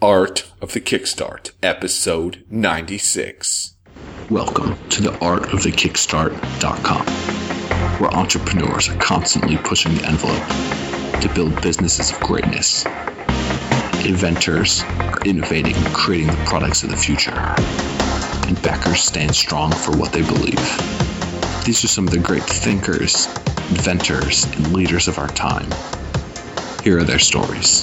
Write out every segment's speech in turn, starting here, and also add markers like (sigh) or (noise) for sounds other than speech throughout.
Art of the Kickstart, episode 96. Welcome to the art of the kickstart.com, where entrepreneurs are constantly pushing the envelope to build businesses of greatness. Inventors are innovating creating the products of the future, and backers stand strong for what they believe. These are some of the great thinkers, inventors, and leaders of our time. Here are their stories.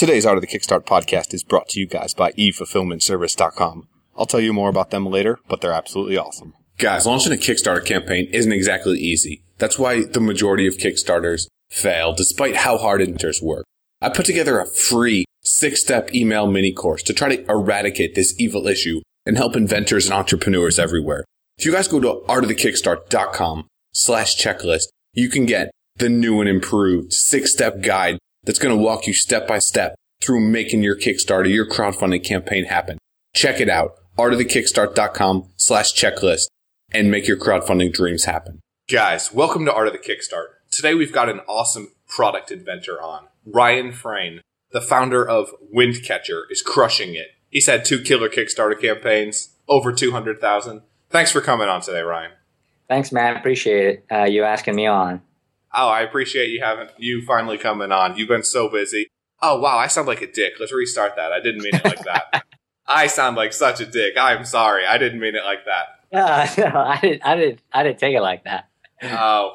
Today's Art of the Kickstart podcast is brought to you guys by eFulfillmentService.com. I'll tell you more about them later, but they're absolutely awesome. Guys, launching a Kickstarter campaign isn't exactly easy. That's why the majority of Kickstarters fail, despite how hard inventors work. I put together a free six-step email mini course to try to eradicate this evil issue and help inventors and entrepreneurs everywhere. If you guys go to artofthekickstart.com slash checklist, you can get the new and improved six-step guide that's going to walk you step by step through making your Kickstarter, your crowdfunding campaign happen. Check it out, artofthekickstart.com slash checklist and make your crowdfunding dreams happen. Guys, welcome to Art of the Kickstart. Today we've got an awesome product inventor on. Ryan Frayne, the founder of Windcatcher, is crushing it. He's had two killer Kickstarter campaigns, over 200,000. Thanks for coming on today, Ryan. Thanks, man. Appreciate it. Uh, you asking me on. Oh, I appreciate you having you finally coming on. You've been so busy. Oh wow, I sound like a dick. Let's restart that. I didn't mean it like that. (laughs) I sound like such a dick. I'm sorry. I didn't mean it like that. Uh, (laughs) no, I didn't. I didn't. I didn't take it like that. Oh,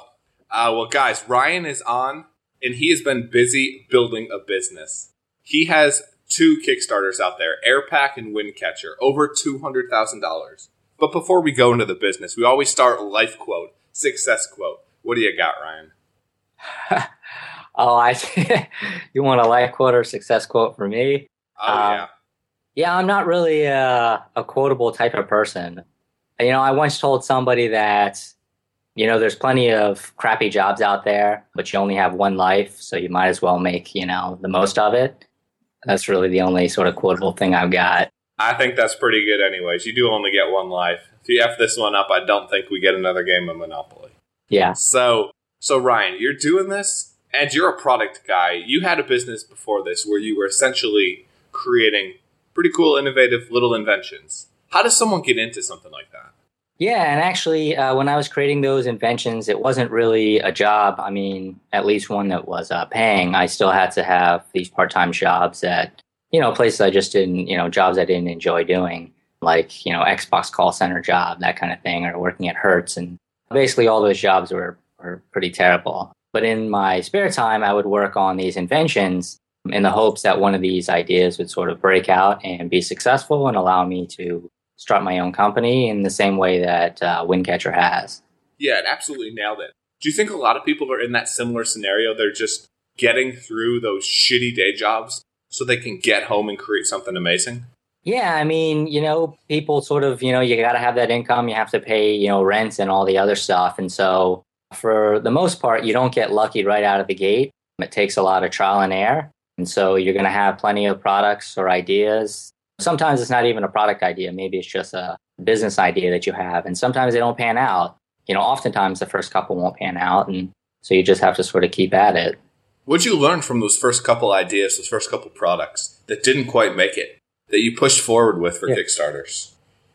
uh, well, guys, Ryan is on, and he has been busy building a business. He has two Kickstarters out there: Airpack and Windcatcher, over two hundred thousand dollars. But before we go into the business, we always start life quote, success quote. What do you got, Ryan? (laughs) oh, I (laughs) you want a life quote or success quote for me? Oh um, yeah. Yeah, I'm not really a, a quotable type of person. You know, I once told somebody that, you know, there's plenty of crappy jobs out there, but you only have one life, so you might as well make, you know, the most of it. That's really the only sort of quotable thing I've got. I think that's pretty good, anyways. You do only get one life. If you F this one up, I don't think we get another game of Monopoly. Yeah. So so Ryan, you're doing this and you're a product guy. You had a business before this where you were essentially creating pretty cool, innovative little inventions. How does someone get into something like that? Yeah, and actually, uh, when I was creating those inventions, it wasn't really a job. I mean, at least one that was uh, paying. I still had to have these part-time jobs at you know places I just didn't, you know, jobs I didn't enjoy doing, like you know Xbox call center job, that kind of thing, or working at Hertz. And basically, all those jobs were were pretty terrible. But in my spare time, I would work on these inventions in the hopes that one of these ideas would sort of break out and be successful and allow me to start my own company in the same way that uh, Windcatcher has. Yeah, it absolutely nailed it. Do you think a lot of people are in that similar scenario? They're just getting through those shitty day jobs so they can get home and create something amazing? Yeah, I mean, you know, people sort of, you know, you got to have that income, you have to pay, you know, rent and all the other stuff. And so for the most part, you don't get lucky right out of the gate. It takes a lot of trial and error. And so you're going to have plenty of products or ideas. Sometimes it's not even a product idea. Maybe it's just a business idea that you have. And sometimes they don't pan out. You know, oftentimes the first couple won't pan out. And so you just have to sort of keep at it. What'd you learn from those first couple ideas, those first couple products that didn't quite make it, that you pushed forward with for yeah. Kickstarters?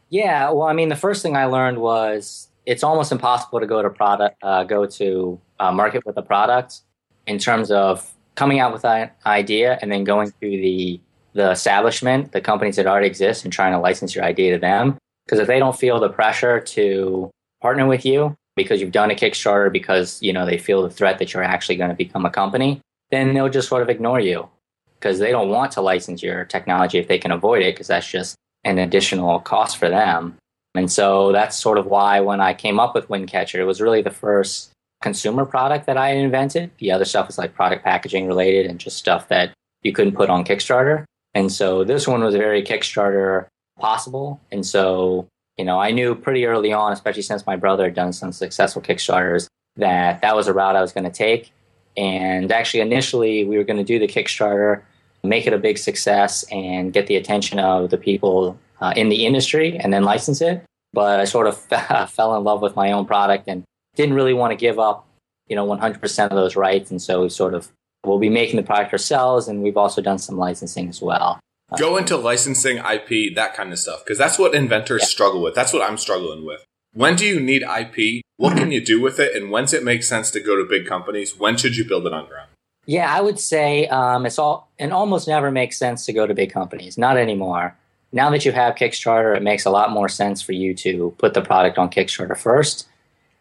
Yeah, well, I mean, the first thing I learned was it's almost impossible to go to product, uh, go to uh, market with a product in terms of coming out with an idea and then going through the the establishment, the companies that already exist, and trying to license your idea to them. Because if they don't feel the pressure to partner with you because you've done a Kickstarter, because you know they feel the threat that you're actually going to become a company, then they'll just sort of ignore you because they don't want to license your technology if they can avoid it because that's just an additional cost for them. And so that's sort of why when I came up with Windcatcher, it was really the first consumer product that I invented. The other stuff was like product packaging related and just stuff that you couldn't put on Kickstarter. And so this one was very Kickstarter possible. And so, you know, I knew pretty early on, especially since my brother had done some successful Kickstarters, that that was a route I was going to take. And actually, initially, we were going to do the Kickstarter, make it a big success, and get the attention of the people uh, in the industry and then license it. But I sort of (laughs) fell in love with my own product and didn't really want to give up, you know, 100% of those rights. And so we sort of we'll be making the product ourselves, and we've also done some licensing as well. Go into licensing IP, that kind of stuff, because that's what inventors yeah. struggle with. That's what I'm struggling with. When do you need IP? What can you do with it? And when's it make sense to go to big companies? When should you build it on ground? Yeah, I would say um, it's all it almost never makes sense to go to big companies. Not anymore. Now that you have Kickstarter, it makes a lot more sense for you to put the product on Kickstarter first,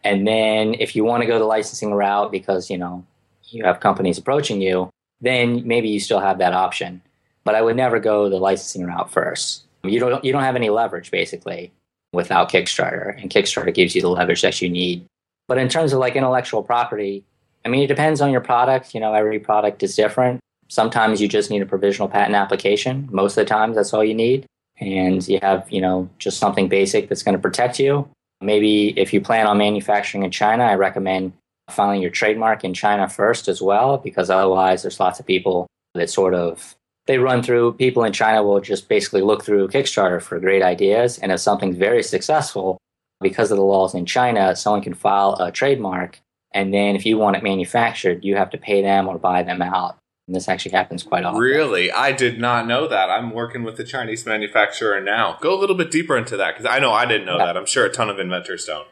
and then if you want to go the licensing route because you know you have companies approaching you, then maybe you still have that option. But I would never go the licensing route first. You don't you don't have any leverage basically without Kickstarter, and Kickstarter gives you the leverage that you need. But in terms of like intellectual property, I mean, it depends on your product. You know, every product is different. Sometimes you just need a provisional patent application. Most of the times, that's all you need. And you have, you know, just something basic that's going to protect you. Maybe if you plan on manufacturing in China, I recommend filing your trademark in China first as well, because otherwise, there's lots of people that sort of they run through people in China will just basically look through Kickstarter for great ideas. And if something's very successful, because of the laws in China, someone can file a trademark. And then if you want it manufactured, you have to pay them or buy them out. And this actually happens quite often. Really? I did not know that. I'm working with a Chinese manufacturer now. Go a little bit deeper into that because I know I didn't know yeah. that. I'm sure a ton of inventors don't.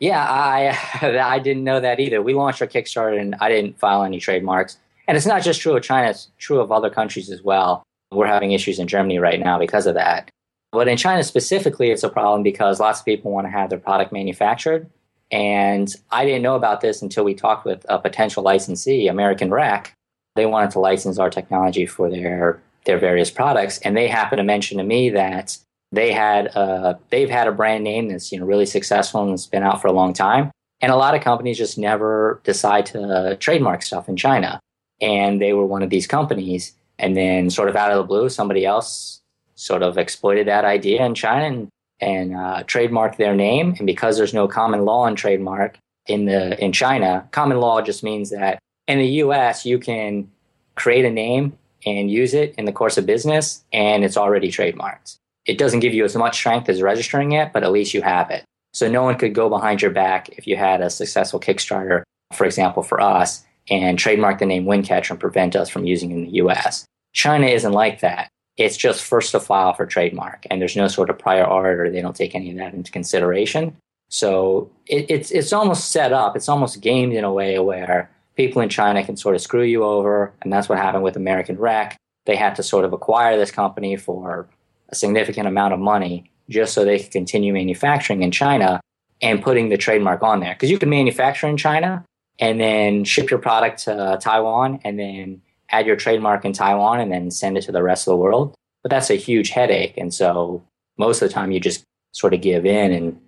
Yeah, I (laughs) I didn't know that either. We launched our Kickstarter and I didn't file any trademarks. And it's not just true of China, it's true of other countries as well. We're having issues in Germany right now because of that. But in China specifically, it's a problem because lots of people want to have their product manufactured. And I didn't know about this until we talked with a potential licensee, American Rec. They wanted to license our technology for their their various products, and they happened to mention to me that they had a, they've had a brand name that's you know really successful and it's been out for a long time. And a lot of companies just never decide to trademark stuff in China and they were one of these companies. And then, sort of out of the blue, somebody else sort of exploited that idea in China and, and uh, trademarked their name. And because there's no common law on trademark in the in China, common law just means that in the U.S. you can create a name and use it in the course of business, and it's already trademarked. It doesn't give you as much strength as registering it, but at least you have it. So no one could go behind your back if you had a successful Kickstarter, for example, for us, and trademark the name Windcatcher and prevent us from using it in the US. China isn't like that. It's just first to file for trademark, and there's no sort of prior art, or they don't take any of that into consideration. So it, it's it's almost set up. It's almost gamed in a way where people in China can sort of screw you over, and that's what happened with American Rec. They had to sort of acquire this company for a significant amount of money just so they could continue manufacturing in China and putting the trademark on there. Because you can manufacture in China, and then ship your product to Taiwan and then add your trademark in Taiwan and then send it to the rest of the world. But that's a huge headache. And so most of the time you just sort of give in and,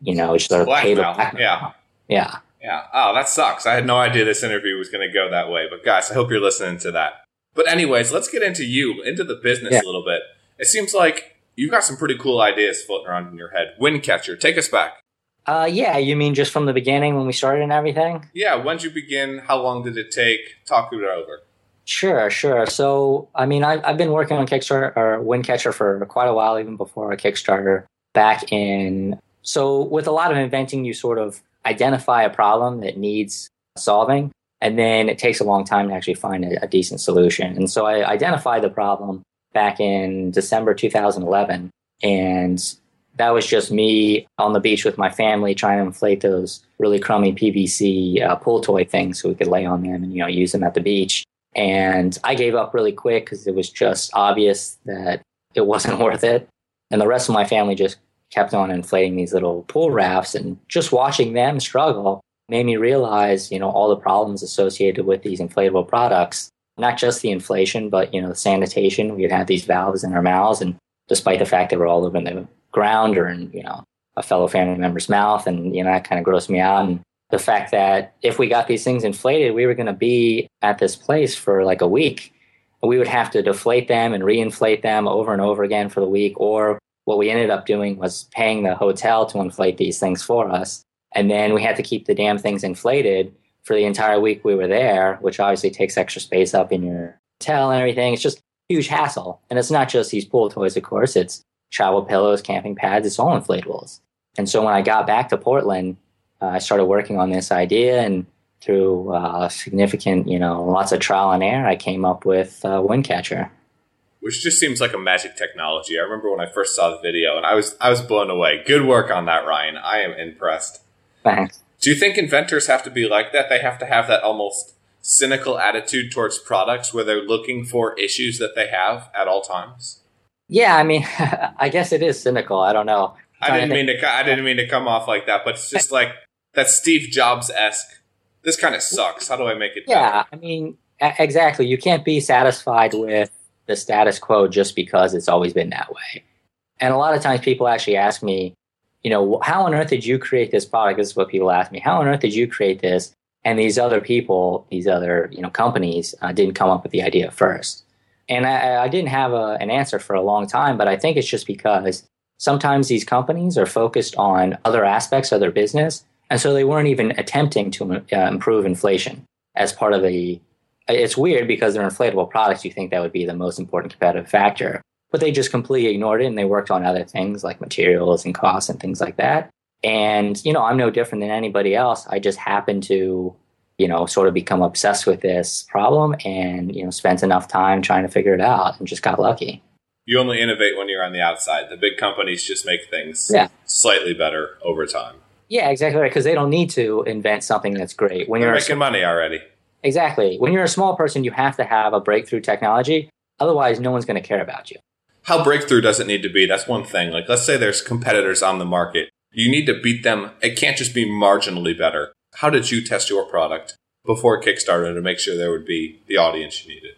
you know, just sort of pay the Yeah. Yeah. Yeah. Oh, that sucks. I had no idea this interview was going to go that way. But guys, I hope you're listening to that. But anyways, let's get into you, into the business yeah. a little bit. It seems like you've got some pretty cool ideas floating around in your head. Windcatcher, take us back. Uh, yeah, you mean just from the beginning when we started and everything? Yeah, when did you begin? How long did it take? Talk it over. Sure, sure. So, I mean, I, I've been working on Kickstarter or Windcatcher for quite a while, even before a Kickstarter. Back in so, with a lot of inventing, you sort of identify a problem that needs solving, and then it takes a long time to actually find a, a decent solution. And so, I identified the problem back in December 2011, and that was just me on the beach with my family trying to inflate those really crummy PVC uh, pool toy things so we could lay on them and you know use them at the beach. And I gave up really quick because it was just obvious that it wasn't (laughs) worth it. And the rest of my family just kept on inflating these little pool rafts, and just watching them struggle made me realize you know all the problems associated with these inflatable products. Not just the inflation, but you know the sanitation. We'd have these valves in our mouths, and despite the fact that we're all over the ground or in, you know, a fellow family member's mouth. And, you know, that kind of grossed me out. And the fact that if we got these things inflated, we were going to be at this place for like a week. We would have to deflate them and reinflate them over and over again for the week. Or what we ended up doing was paying the hotel to inflate these things for us. And then we had to keep the damn things inflated for the entire week we were there, which obviously takes extra space up in your hotel and everything. It's just huge hassle. And it's not just these pool toys, of course. It's travel pillows, camping pads, it's all inflatables. And so when I got back to Portland, uh, I started working on this idea and through uh, significant, you know, lots of trial and error, I came up with uh, Windcatcher. Which just seems like a magic technology. I remember when I first saw the video, and I was I was blown away. Good work on that, Ryan. I am impressed. Thanks. Do you think inventors have to be like that? They have to have that almost cynical attitude towards products where they're looking for issues that they have at all times? Yeah, I mean, (laughs) I guess it is cynical. I don't know. I didn't mean to. I didn't mean to come off like that, but it's just like that Steve Jobs esque. This kind of sucks. How do I make it? Yeah, better? I mean, exactly. You can't be satisfied with the status quo just because it's always been that way. And a lot of times, people actually ask me, you know, how on earth did you create this product? This is what people ask me. How on earth did you create this? And these other people, these other you know companies, uh, didn't come up with the idea first. And I, I didn't have a, an answer for a long time, but I think it's just because sometimes these companies are focused on other aspects of their business and so they weren't even attempting to uh, improve inflation as part of the. It's weird because they're inflatable products. You think that would be the most important competitive factor, but they just completely ignored it and they worked on other things like materials and costs and things like that. And, you know, I'm no different than anybody else. I just happen to, you know, sort of become obsessed with this problem and, you know, spent enough time trying to figure it out and just got lucky. You only innovate when you're on the outside. The big companies just make things yeah. slightly better over time. Yeah, exactly right. Because they don't need to invent something that's great. When They're you're making a, money already. Exactly. When you're a small person, you have to have a breakthrough technology. Otherwise, no one's going to care about you. How breakthrough does it need to be? That's one thing. Like, let's say there's competitors on the market. You need to beat them. It can't just be marginally better. How did you test your product before Kickstarter to make sure there would be the audience you needed?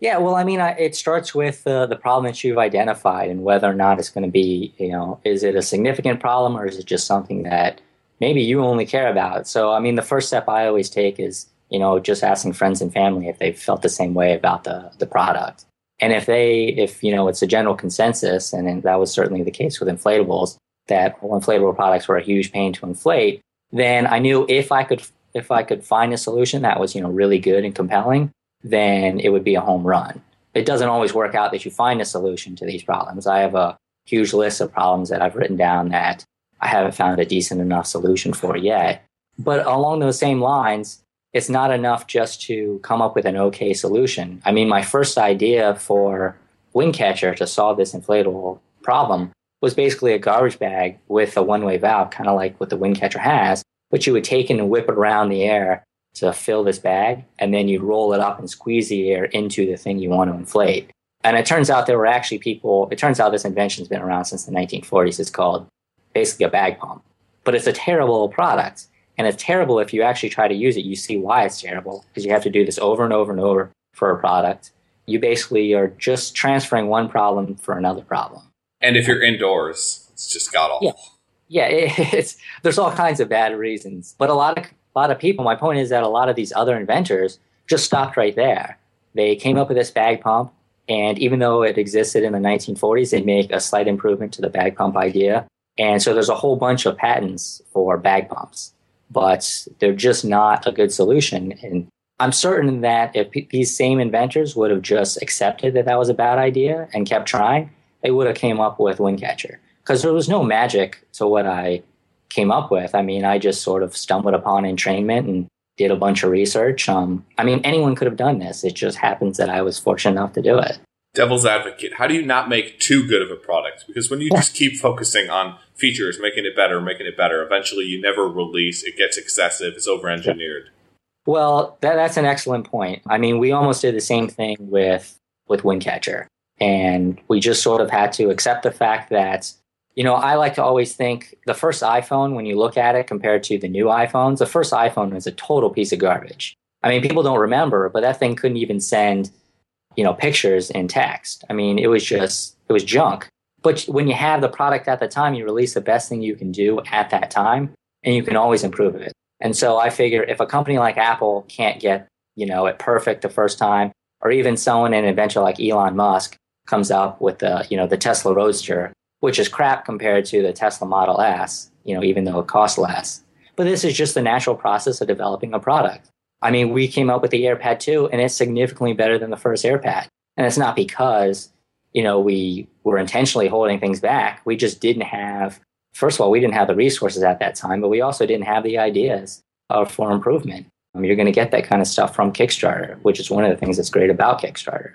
Yeah, well, I mean, I, it starts with uh, the problem that you've identified and whether or not it's going to be, you know, is it a significant problem or is it just something that maybe you only care about? So, I mean, the first step I always take is, you know, just asking friends and family if they've felt the same way about the, the product. And if they, if, you know, it's a general consensus, and that was certainly the case with inflatables, that inflatable products were a huge pain to inflate, then I knew if I could, if I could find a solution that was, you know, really good and compelling, then it would be a home run. It doesn't always work out that you find a solution to these problems. I have a huge list of problems that I've written down that I haven't found a decent enough solution for yet. But along those same lines, it's not enough just to come up with an okay solution. I mean, my first idea for Windcatcher to solve this inflatable problem was basically a garbage bag with a one way valve, kind of like what the Windcatcher has, which you would take and whip around the air to fill this bag, and then you'd roll it up and squeeze the air into the thing you want to inflate. And it turns out there were actually people, it turns out this invention's been around since the 1940s. It's called basically a bag pump. But it's a terrible product. And it's terrible if you actually try to use it. You see why it's terrible because you have to do this over and over and over for a product. You basically are just transferring one problem for another problem. And if you're indoors, it's just got awful. Yeah, yeah (laughs) it's, there's all kinds of bad reasons. But a lot of a lot of people, my point is that a lot of these other inventors just stopped right there. They came up with this bag pump, and even though it existed in the 1940s, they make a slight improvement to the bag pump idea. And so there's a whole bunch of patents for bag pumps, but they're just not a good solution. And I'm certain that if p- these same inventors would have just accepted that that was a bad idea and kept trying, they would have came up with Windcatcher because there was no magic to what I came up with. I mean, I just sort of stumbled upon entrainment and did a bunch of research. Um, I mean, anyone could have done this. It just happens that I was fortunate enough to do it. Devil's advocate, how do you not make too good of a product? Because when you just keep focusing on features, making it better, making it better, eventually you never release. It gets excessive. It's over engineered. Well, that, that's an excellent point. I mean, we almost did the same thing with with Windcatcher, and we just sort of had to accept the fact that you know, I like to always think the first iPhone, when you look at it compared to the new iPhones, the first iPhone was a total piece of garbage. I mean, people don't remember, but that thing couldn't even send, you know, pictures and text. I mean, it was just, it was junk. But when you have the product at the time, you release the best thing you can do at that time, and you can always improve it. And so I figure if a company like Apple can't get, you know, it perfect the first time, or even someone, in an inventor like Elon Musk comes up with the, you know, the Tesla Roadster, which is crap compared to the Tesla Model S, you know, even though it costs less. But this is just the natural process of developing a product. I mean, we came up with the AirPad 2 and it's significantly better than the first AirPad. And it's not because, you know, we were intentionally holding things back. We just didn't have, first of all, we didn't have the resources at that time, but we also didn't have the ideas uh, for improvement. um, you're going to get that kind of stuff from Kickstarter, which is one of the things that's great about Kickstarter.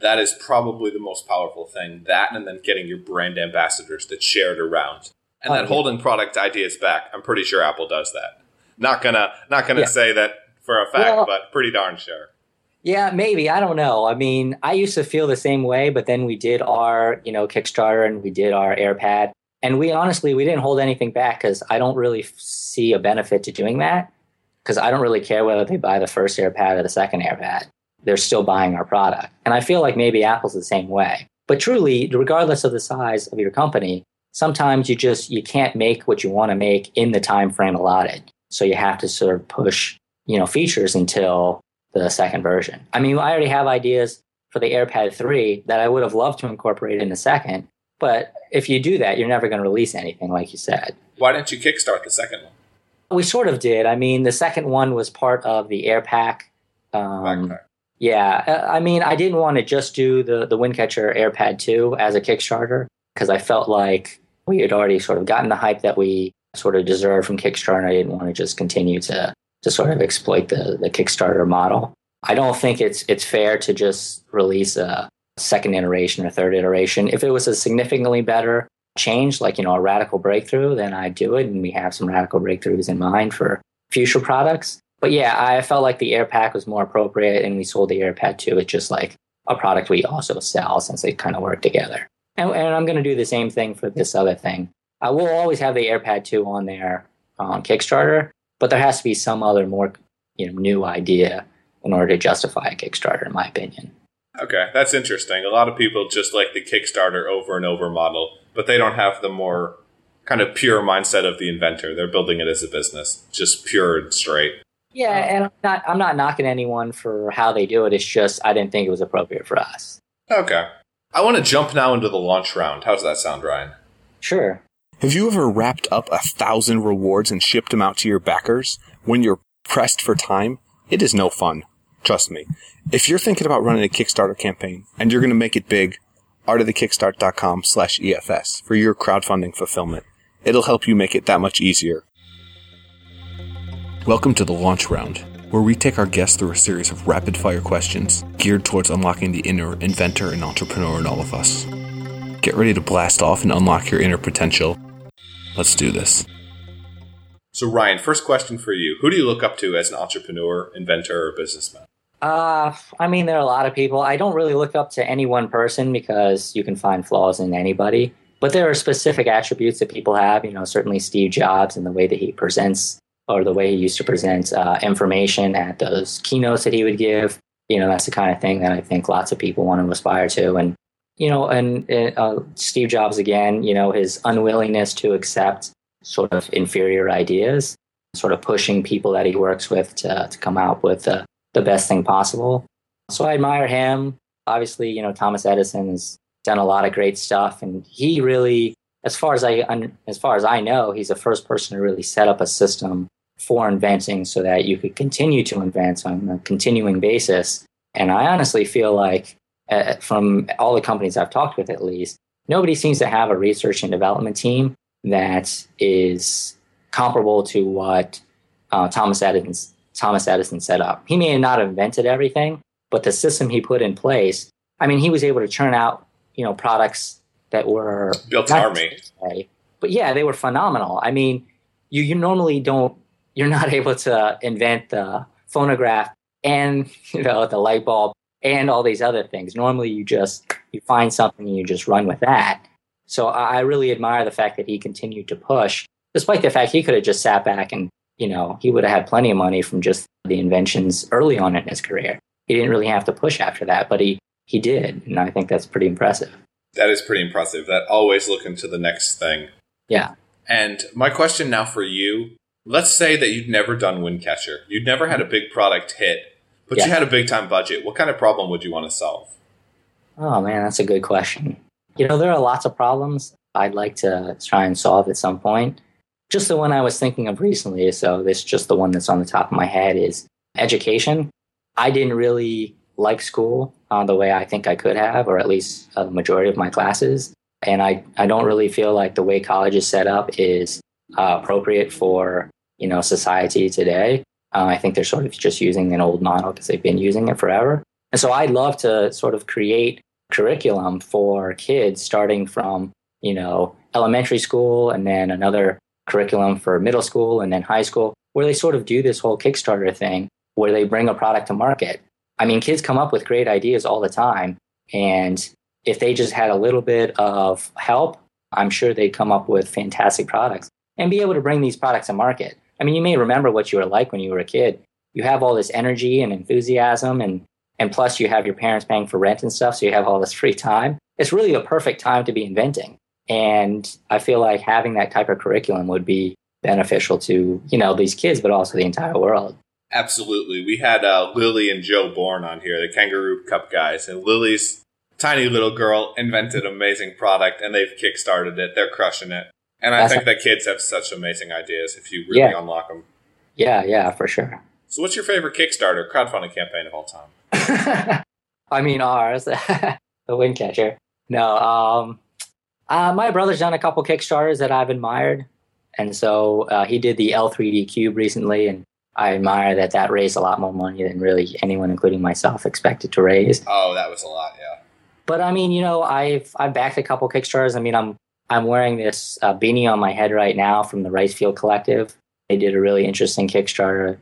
That is probably the most powerful thing. That and then getting your brand ambassadors that share it around. And then oh, holding product ideas back. I'm pretty sure Apple does that. Not gonna not gonna yeah. say that for a fact, well, but pretty darn sure. Yeah, maybe. I don't know. I mean, I used to feel the same way, but then we did our, you know, Kickstarter and we did our AirPad. And we honestly, we didn't hold anything back because I don't really see a benefit to doing that because I don't really care whether they buy the first AirPad or the second AirPad. They're still buying our product. And I feel like maybe Apple's the same way. But truly, regardless of the size of your company, sometimes you just you can't make what you want to make in the time frame allotted. So you have to sort of push, you know, features until the second version. I mean, I already have ideas for the AirPad 3 that I would have loved to incorporate in the second, but if you do that, you're never going to release anything like you said. Why didn't you kickstart the second one? We sort of did. I mean, the second one was part of the AirPack. Um, yeah, uh, I mean, I didn't want to just do the the Windcatcher AirPad 2 as a Kickstarter because I felt like we had already sort of gotten the hype that we sort of deserved from Kickstarter. I didn't want to just continue to to sort of exploit the the Kickstarter model. I don't think it's it's fair to just release a second iteration or third iteration. If it was a significantly better change, like, you know, a radical breakthrough, then I'd do it. And we have some radical breakthroughs in mind for future products. But yeah, I felt like the AirPack was more appropriate and we sold the air AirPad 2. It's just like a product we also sell since they kind of work together. And, and I'm going to do the same thing for this other thing. I will always have the AirPad 2 on there on Kickstarter, but there has to be some other more you know, new idea in order to justify a Kickstarter, in my opinion. Okay, that's interesting. A lot of people just like the Kickstarter over and over model, but they don't have the more kind of pure mindset of the inventor. They're building it as a business, just pure and straight. Yeah, oh. and I'm not I'm not knocking anyone for how they do it. It's just I didn't think it was appropriate for us. Okay. I want to jump now into the launch round. How's that sound, Ryan? Sure. Have you ever wrapped up a thousand rewards and shipped them out to your backers when you're pressed for time? It is no fun. Trust me. If you're thinking about running a Kickstarter campaign and you're going to make it big, artofthekickstart.com slash EFS for your crowdfunding fulfillment. It'll help you make it that much easier. Welcome to the launch round, where we take our guests through a series of rapid fire questions geared towards unlocking the inner inventor and entrepreneur in all of us. Get ready to blast off and unlock your inner potential. Let's do this. So, Ryan, first question for you Who do you look up to as an entrepreneur, inventor, or businessman? Uh, I mean, there are a lot of people. I don't really look up to any one person because you can find flaws in anybody. But there are specific attributes that people have. You know, certainly Steve Jobs and the way that he presents, or the way he used to present uh, information at those keynotes that he would give. You know, that's the kind of thing that I think lots of people want to aspire to. And you know, and uh, Steve Jobs again, you know, his unwillingness to accept sort of inferior ideas, sort of pushing people that he works with to, to come out with uh, the best thing possible. So I admire him. Obviously, you know, Thomas Edison has done a lot of great stuff, and he really, as far as I as far as I know, he's the first person to really set up a system for inventing so that you could continue to invent on a continuing basis. And I honestly feel like, uh, from all the companies I've talked with, at least, nobody seems to have a research and development team that is comparable to what uh, Thomas Edison's Thomas Edison set up. He may not have invented everything, but the system he put in place, I mean, he was able to churn out, you know, products that were built army. Say, but yeah, they were phenomenal. I mean, you you normally don't you're not (laughs) able to invent the phonograph and you know the light bulb and all these other things. Normally, you just you find something and you just run with that. So I really admire the fact that he continued to push, despite the fact he could have just sat back and you know, he would have had plenty of money from just the inventions early on in his career. He didn't really have to push after that, but he, he did. And I think that's pretty impressive. That is pretty impressive. That always looking to the next thing. Yeah. And my question now for you let's say that you'd never done Windcatcher, you'd never had a big product hit, but yeah. you had a big time budget. What kind of problem would you want to solve? Oh, man, that's a good question. You know, there are lots of problems I'd like to try and solve at some point just the one I was thinking of recently. So this just the one that's on the top of my head is education. I didn't really like school uh, the way I think I could have, or at least a majority of my classes. And I, I don't really feel like the way college is set up is uh, appropriate for, you know, society today. Uh, I think they're sort of just using an old model because they've been using it forever. And so I'd love to sort of create curriculum for kids starting from, you know, elementary school and then another curriculum for middle school and then high school where they sort of do this whole Kickstarter thing where they bring a product to market. I mean, kids come up with great ideas all the time. And if they just had a little bit of help, I'm sure they'd come up with fantastic products and be able to bring these products to market. I mean, you may remember what you were like when you were a kid. You have all this energy and enthusiasm and and plus you have your parents paying for rent and stuff, so you have all this (laughs) free time. It's really a perfect time to be inventing. And I feel like having that type of curriculum would be beneficial to, you know, these kids, but also the entire world. Absolutely. We had uh, Lily and Joe Born on here, the Kangaroo Cup guys, and Lily's tiny little girl invented an amazing product and they've kickstarted it. They're crushing it. And I That's think that kids have such amazing ideas if you really yeah. unlock them. Yeah, yeah, for sure. So, what's your favorite Kickstarter crowdfunding campaign of all time? (laughs) I mean, ours, (laughs) the Windcatcher. No, um, uh, my brother's done a couple Kickstarters that I've admired. And so uh, he did the L3D Cube recently, and I admire that that raised a lot more money than really anyone, including myself, expected to raise. Oh, that was a lot, yeah. But I mean, you know, I've I've backed a couple Kickstarters. I mean, I'm I'm wearing this uh, beanie on my head right now from the Rice Field Collective. They did a really interesting Kickstarter.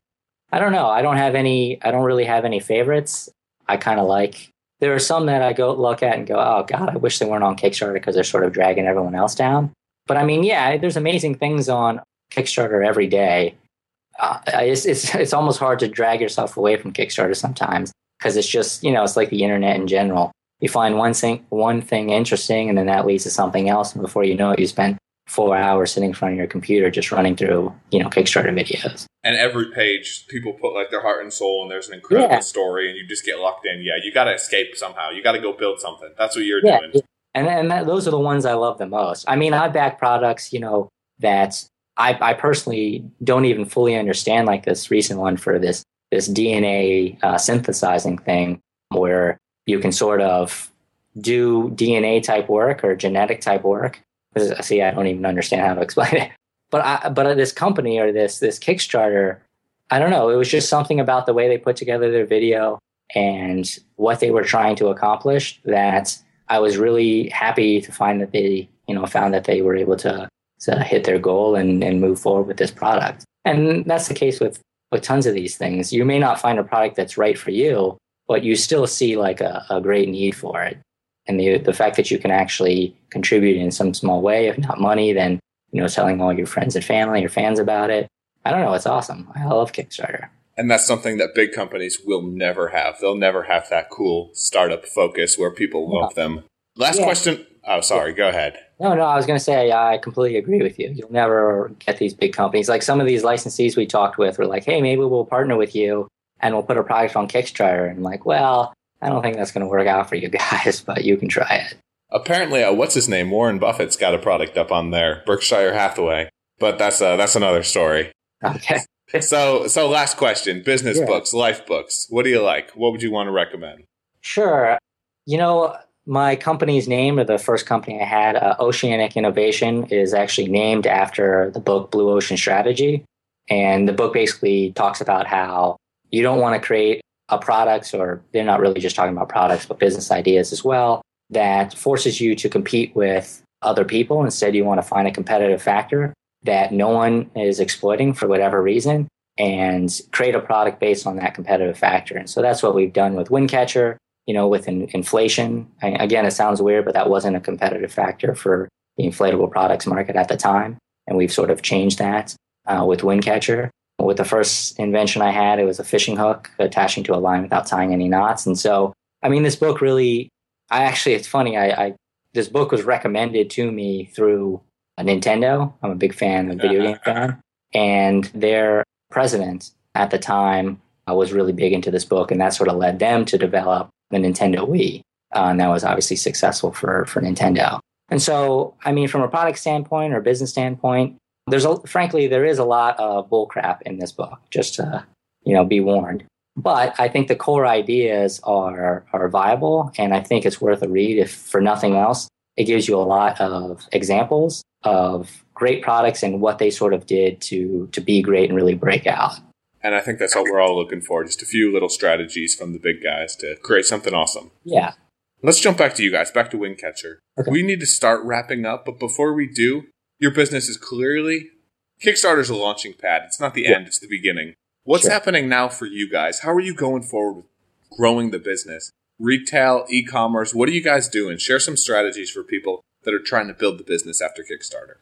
I don't know. I don't have any. I don't really have any favorites. I kind of like. There are some that I go look at and go, "Oh God, I wish they weren't on Kickstarter because they're sort of dragging everyone else down." But I mean, yeah, there's amazing things on Kickstarter every day. Uh, it's, it's it's almost hard to drag yourself away from Kickstarter sometimes because it's just you know it's like the internet in general. You find one thing one thing interesting, and then that leads to something else, and before you know it, you spend four hours sitting in front of your computer just running through you know Kickstarter videos. And every page, people put like their heart and soul, and there's an incredible yeah. story, and you just get locked in. Yeah, you got to escape somehow. You got to go build something. That's what you're yeah. doing. And and that, those are the ones I love the most. I mean, I back products, you know, that I, I personally don't even fully understand. Like this recent one for this this DNA uh, synthesizing thing, where you can sort of do DNA type work or genetic type work see, I don't even understand how to explain (laughs) it. But I, but this company or this this Kickstarter, I don't know. It was just something about the way they put together their video and what they were trying to accomplish that I was really happy to find that they, you know, found that they were able to to hit their goal and, and move forward with this product. And that's the case with with tons of these things. You may not find a product that's right for you, but you still see like a, a great need for it and the the fact that you can actually contribute in some small way, if not money, then you know telling all your friends and family, your fans about it. I don't know. It's awesome. I love Kickstarter. And that's something that big companies will never have. They'll never have that cool startup focus where people love yeah. them. Last yeah. question. Oh, sorry. Yeah. Go ahead. No, no. I was going to say I completely agree with you. You'll never get these big companies. Like some of these licensees we talked with were like, "Hey, maybe we'll partner with you and we'll put a product on Kickstarter." And like, well, I don't think that's going to work out for you guys, (laughs) but you can try it. Apparently, uh, what's his name? Warren Buffett's got a product up on there, Berkshire Hathaway. But that's uh, that's another story. Okay. (laughs) so, so last question: business yeah. books, life books. What do you like? What would you want to recommend? Sure. You know, my company's name, or the first company I had, uh, Oceanic Innovation, is actually named after the book Blue Ocean Strategy. And the book basically talks about how you don't want to create a products, or they're not really just talking about products, but business ideas as well, that forces you to compete with other people. Instead, you want to find a competitive factor that no one is exploiting for whatever reason and create a product based on that competitive factor. And so that's what we've done with Windcatcher, you know, with in, inflation. I, again, it sounds weird, but that wasn't a competitive factor for the inflatable products market at the time. And we've sort of changed that uh, with Windcatcher. With the first invention I had, it was a fishing hook attaching to a line without tying any knots. And so, I mean, this book really, I actually, it's funny, I, I this book was recommended to me through a Nintendo. I'm a big fan of video game fan. And their president at the time uh, was really big into this book, and that sort of led them to develop the Nintendo Wii. Uh, and that was obviously successful for, for Nintendo. And so, I mean, from a product standpoint or business standpoint, there's a, frankly, there is a lot of bullcrap in this book, just to, you know, be warned. But I think the core ideas are, are viable, and I think it's worth a read if for nothing else. It gives you a lot of examples of great products and what they sort of did to, to be great and really break out. And I think that's what we're all looking for. Just a few little strategies from the big guys to create something awesome. Yeah. Let's jump back to you guys, back to Windcatcher. Okay. We need to start wrapping up, but before we do, your business is clearly Kickstarter's a launching pad. It's not the Yeah. end, it's the beginning. What's Sure. happening now for you guys? How are you going forward with growing the business? Retail, e commerce, what are you guys doing? Share some strategies for people that are trying to build the business after Kickstarter.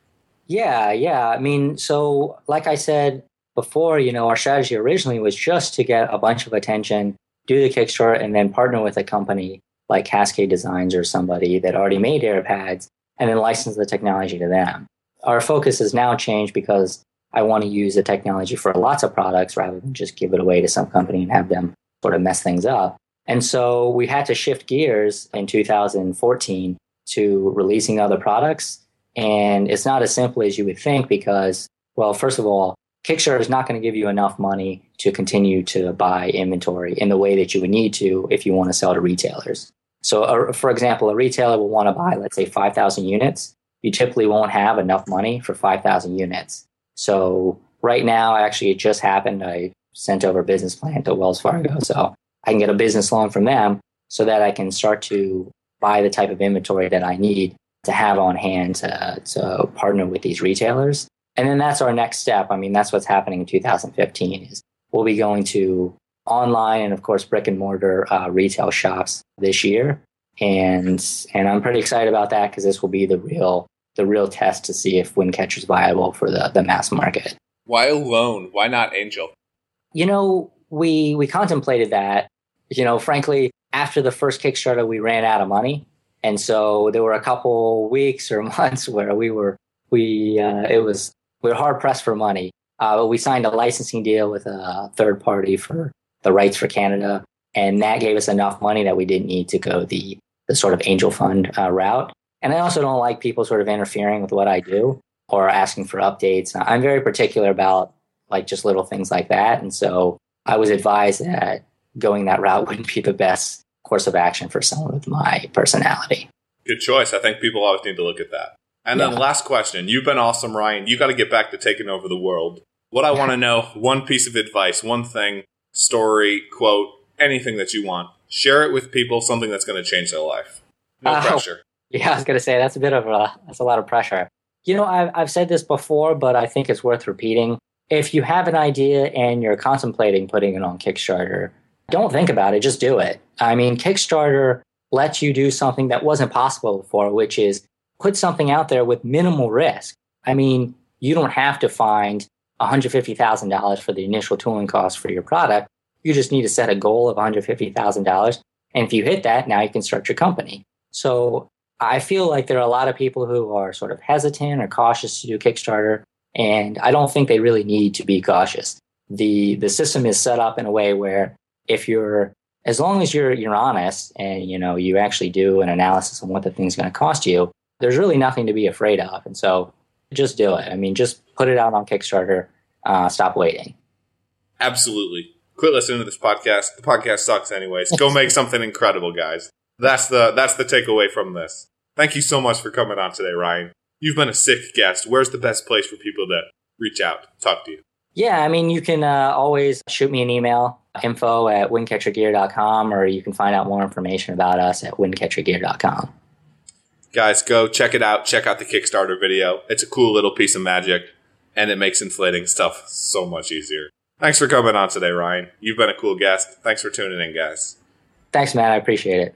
Yeah, yeah. I mean, so like I said before, you know, our strategy originally was just to get a bunch of attention, do the Kickstarter, and then partner with a company like Cascade Designs or somebody that already made AirPads and then license the technology to them. Our focus has now changed because I want to use the technology for lots of products rather than just give it away to some company and have them sort of mess things up. And so we had to shift gears in 2014 to releasing other products and it's not as simple as you would think because, well, first of all, Kickstarter is not going to give you enough money to continue to buy inventory in the way that you would need to if you want to sell to retailers. So, uh, for example, a retailer will want to buy, let's say, 5,000 units. You typically won't have enough money for 5,000 units. So, right now, actually, it just happened. I sent over a business plan to Wells Fargo. (laughs) So, I can get a business loan from them so that I can start to buy the type of inventory that I need to have on hand to, to partner with these retailers. And then that's our next step. I mean, that's what's happening in 2015 is we'll be going to online and of course brick and mortar uh, retail shops this year. And, and I'm pretty excited about that because this will be the real, the real test to see if Windcatcher is viable for the, the mass market. Why alone? Why not Angel? You know, we, we contemplated that, you know, frankly, after the first Kickstarter, we ran out of money. And so there were a couple weeks or (laughs) months where we were, we, uh, it was, we were hard pressed for money. Uh, we signed a licensing deal with a third party for the rights for Canada. And that gave us enough money that we didn't need to go the, the sort of angel fund uh, route. And I also don't like people sort of interfering with what I do or asking for updates. I'm very particular about like just little things like that. And so I was advised that going that route (laughs) wouldn't be the best course of action for someone with my personality. Good choice. I think people always need to look at that. And then last question. You've been awesome, Ryan. You got to get back to taking over the world. What I want to know, one piece of advice, one thing, story, quote, anything that you want. Share it with people, something that's going to change their life. No Oh. pressure. Yeah, I was going to say that's a bit of a that's a lot of pressure. You know, I've I've said this before, but I think it's worth repeating. If you have an idea and you're contemplating putting it on Kickstarter, don't think about it, just do it. I mean, Kickstarter lets you do something that wasn't possible before, which is put something out there with minimal risk. I mean, you don't have to find $150,000 for the initial tooling cost for your product. You just need to set a goal of $150,000. And if you hit that, now you can start your company. So I feel like there are a lot of people who are sort of hesitant or cautious to do Kickstarter, and I don't think they really need to be cautious. The the system is set up in a way where if you're as long as you're you're honest and you know you actually do an analysis on what the thing's going to cost you, there's really nothing to be afraid of. And so just do it. I mean, just put it out on Kickstarter. Uh, stop waiting. Absolutely. Quit listening to this podcast. The podcast sucks anyways. Go make (laughs) something incredible, guys. That's the that's the takeaway from this. Thank you so much for coming on today, Ryan. You've been a sick guest. Where's the best place for people to reach out, talk to you? Yeah, I mean, you can uh, always shoot me an email, info at windcatchergear.com, or you can find out more information about us at windcatchergear.com. Guys, go check it out. Check out the Kickstarter video. It's a cool little piece of magic, and it makes inflating stuff so much easier. Thanks for coming on today, Ryan. You've been a cool guest. Thanks for tuning in, guys. Thanks, Matt. I appreciate it.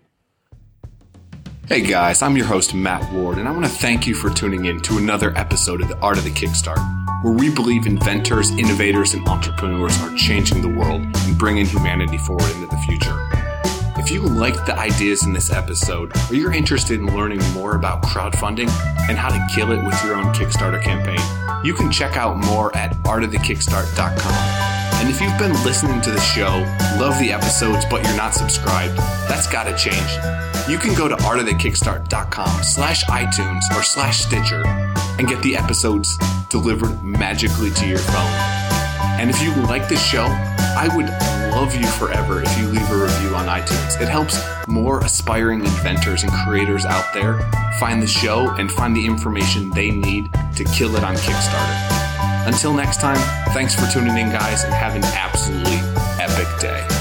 Hey guys, I'm your host, Matt Ward, and I want to thank you for tuning in to another episode of The Art of the Kickstart, where we believe inventors, innovators, and entrepreneurs are changing the world and bringing humanity forward into the future. If you liked the ideas in this episode, or you're interested in learning more about crowdfunding and how to kill it with your own Kickstarter campaign, you can check out more at artofthekickstart.com. And if you've been listening to the show, love the episodes, but you're not subscribed, that's got to change. You can go to artofthekickstart.com slash iTunes or slash Stitcher and get the episodes delivered magically to your phone. And if you like this show, I would love you forever if you leave a review on iTunes. It helps more aspiring inventors and creators out there find the show and find the information they need to kill it on Kickstarter. Until next time, thanks for tuning in, guys, and have an absolutely epic day.